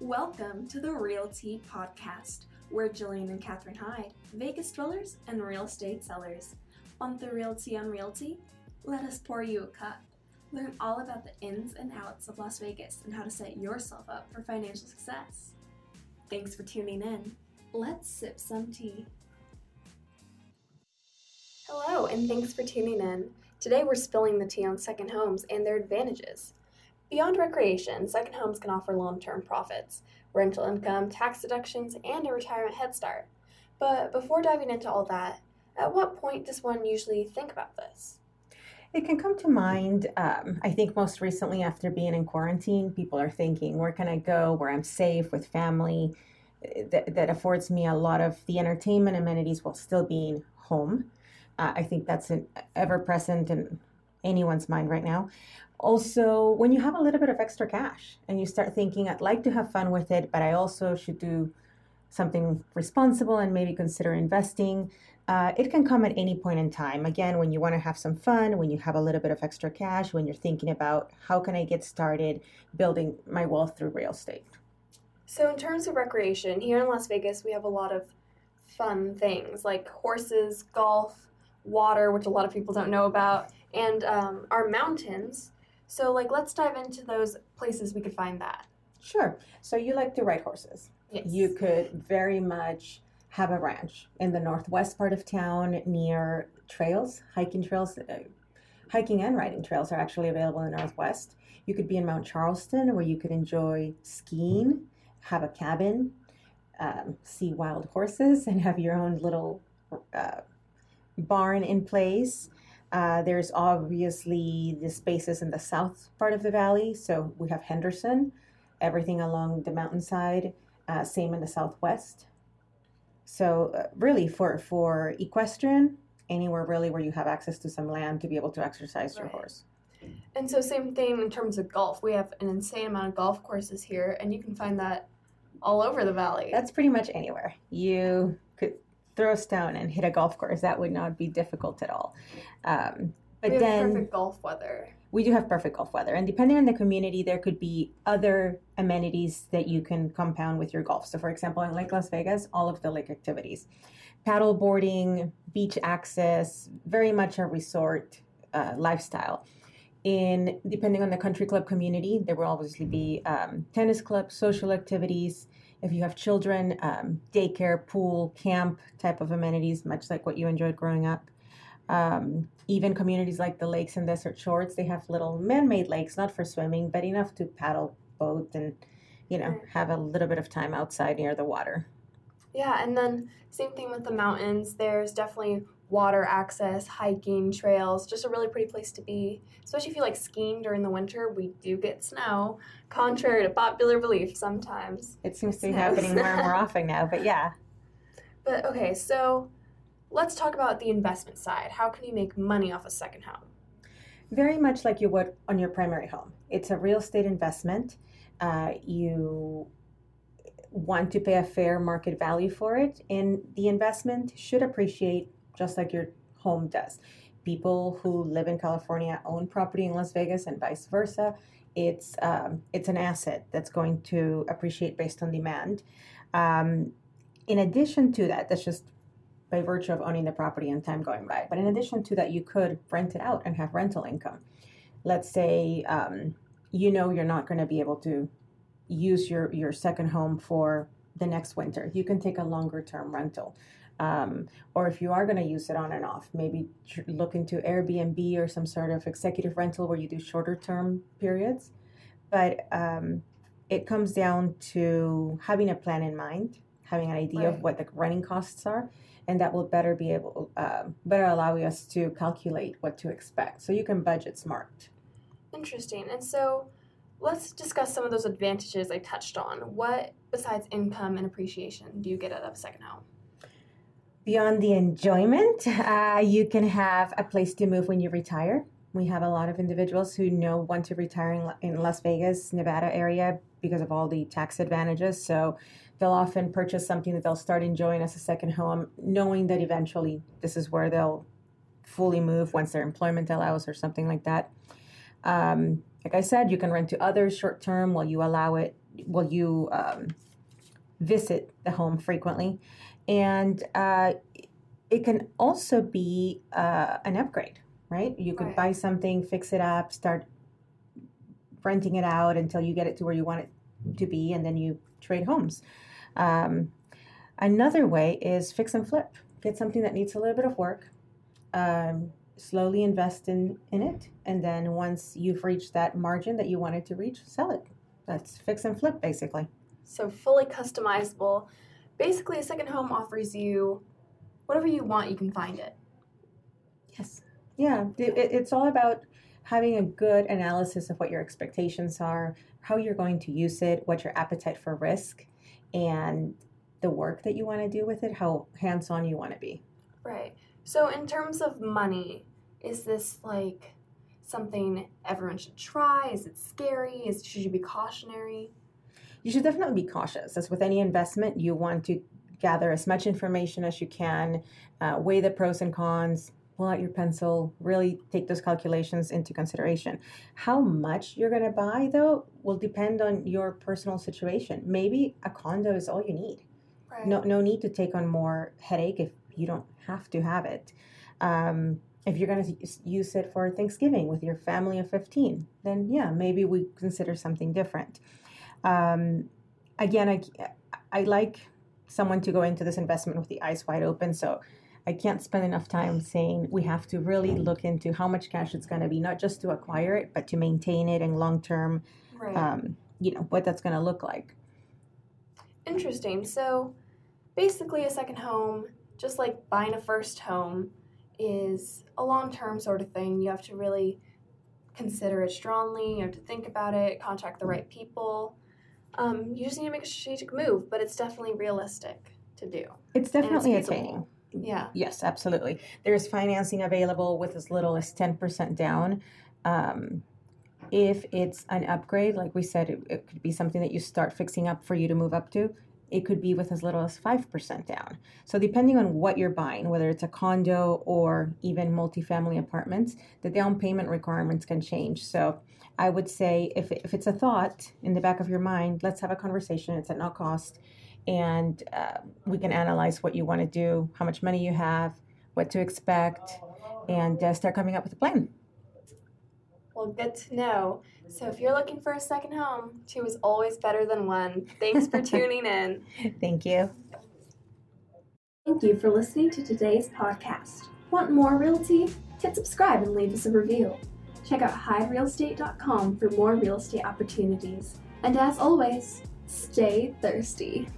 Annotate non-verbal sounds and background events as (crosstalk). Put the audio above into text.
Welcome to the Realty Podcast, where Jillian and Catherine Hyde, Vegas dwellers and real estate sellers, want the realty on realty? Let us pour you a cup. Learn all about the ins and outs of Las Vegas and how to set yourself up for financial success. Thanks for tuning in. Let's sip some tea. Hello, and thanks for tuning in. Today we're spilling the tea on second homes and their advantages. Beyond recreation, second homes can offer long term profits, rental income, tax deductions, and a retirement head start. But before diving into all that, at what point does one usually think about this? It can come to mind, um, I think, most recently after being in quarantine, people are thinking, where can I go where I'm safe with family that, that affords me a lot of the entertainment amenities while still being home? Uh, I think that's an ever present in anyone's mind right now also when you have a little bit of extra cash and you start thinking i'd like to have fun with it but i also should do something responsible and maybe consider investing uh, it can come at any point in time. Again when you want to have some fun when you have a little bit of extra cash when you're thinking about how can i get started building my wealth through real estate? So in terms of recreation here in las vegas we have a lot of fun things like horses golf water which a lot of people don't know about and um, our mountains so, like, let's dive into those places we could find that. Sure. So, you like to ride horses. Yes. You could very much have a ranch in the northwest part of town near trails, hiking trails. Uh, hiking and riding trails are actually available in the northwest. You could be in Mount Charleston where you could enjoy skiing, have a cabin, um, see wild horses, (laughs) and have your own little uh, barn in place. Uh, there's obviously the spaces in the south part of the valley. So we have Henderson, everything along the mountainside, uh, same in the southwest. So uh, really for, for equestrian, anywhere really where you have access to some land to be able to exercise right. your horse. And so same thing in terms of golf. We have an insane amount of golf courses here and you can find that all over the valley. That's pretty much anywhere. You throw a stone and hit a golf course. That would not be difficult at all. Um, but we then perfect golf weather. We do have perfect golf weather, and depending on the community, there could be other amenities that you can compound with your golf. So, for example, in Lake Las Vegas, all of the lake activities, paddle boarding, beach access, very much a resort uh, lifestyle. In depending on the country club community, there will obviously be um, tennis clubs, social activities, if you have children, um, daycare, pool, camp type of amenities, much like what you enjoyed growing up. Um, even communities like the lakes and desert shores, they have little man-made lakes, not for swimming, but enough to paddle boat and, you know, have a little bit of time outside near the water. Yeah, and then same thing with the mountains. There's definitely water access, hiking, trails, just a really pretty place to be. Especially if you like skiing during the winter, we do get snow, contrary to popular belief sometimes. It seems to be happening more and more (laughs) often now, but yeah. But okay, so let's talk about the investment side. How can you make money off a second home? Very much like you would on your primary home. It's a real estate investment. Uh, you want to pay a fair market value for it, and the investment should appreciate just like your home does. People who live in California own property in Las Vegas and vice versa. It's um, it's an asset that's going to appreciate based on demand. Um, in addition to that, that's just by virtue of owning the property and time going by. But in addition to that, you could rent it out and have rental income. Let's say um, you know you're not going to be able to use your your second home for the next winter. You can take a longer term rental. Um, or if you are going to use it on and off, maybe tr- look into Airbnb or some sort of executive rental where you do shorter term periods. But um, it comes down to having a plan in mind, having an idea right. of what the running costs are, and that will better be able, uh, better allow us to calculate what to expect. So you can budget smart. Interesting. And so let's discuss some of those advantages I touched on. What, besides income and appreciation, do you get out of a second home? beyond the enjoyment, uh, you can have a place to move when you retire. We have a lot of individuals who know want to retire in, in Las Vegas, Nevada area because of all the tax advantages. So they'll often purchase something that they'll start enjoying as a second home, knowing that eventually this is where they'll fully move once their employment allows or something like that. Um, like I said, you can rent to others short term while you allow it will you um, visit the home frequently? And uh, it can also be uh, an upgrade, right? You could Right. buy something, fix it up, start renting it out until you get it to where you want it to be, and then you trade homes. Um, another way is fix and flip. Get something that needs a little bit of work. Um, slowly invest in, in it, and then once you've reached that margin that you wanted to reach, sell it. That's fix and flip, basically. So fully customizable. Basically, a second home offers you whatever you want, you can find it. Yes. Yeah, it, it- it's all about having a good analysis of what your expectations are, how you're going to use it, what your appetite for risk, and the work that you want to do with it, how hands on you want to be. Right. So, in terms of money, is this like something everyone should try? Is it scary? Is should you be cautionary? You should definitely be cautious. As with any investment, you want to gather as much information as you can, uh, weigh the pros and cons, pull out your pencil, really take those calculations into consideration. How much you're going to buy, though, will depend on your personal situation. Maybe a condo is all you need. Right. no no need to take on more headache if you don't have to have it um, if you're going to use it for thanksgiving with your family of 15 then yeah maybe we consider something different um, again I, I like someone to go into this investment with the eyes wide open so i can't spend enough time saying we have to really look into how much cash it's going to be not just to acquire it but to maintain it and long term Right. um, you know what that's going to look like Interesting. So, basically, a second home, just like buying a first home, is a long term sort of thing. You have to really consider it strongly, you have to think about it, contact the right people. Um, you just need to make a strategic move, but it's definitely realistic to do. it's it's definitely feasible. attaining Yeah. Yes, absolutely. There's financing available with as little as 10% down. Um, if it's an upgrade, like we said, it, it could be something that you start fixing up for you to move up to. It could be with as little as 5% down. So, depending on what you're buying, whether it's a condo or even multifamily apartments, the down payment requirements can change. So, I would say if, if it's a thought in the back of your mind, let's have a conversation. It's at no cost. And uh, we can analyze what you want to do, how much money you have, what to expect, and uh, start coming up with a plan. Well, good to know. So, if you're looking for a second home, two is always better than one. Thanks for (laughs) tuning in. Thank you. Thank you for listening to today's podcast. Want more realty? Hit subscribe and leave us a review. Check out hyderealestate.com for more real estate opportunities. And as always, stay thirsty.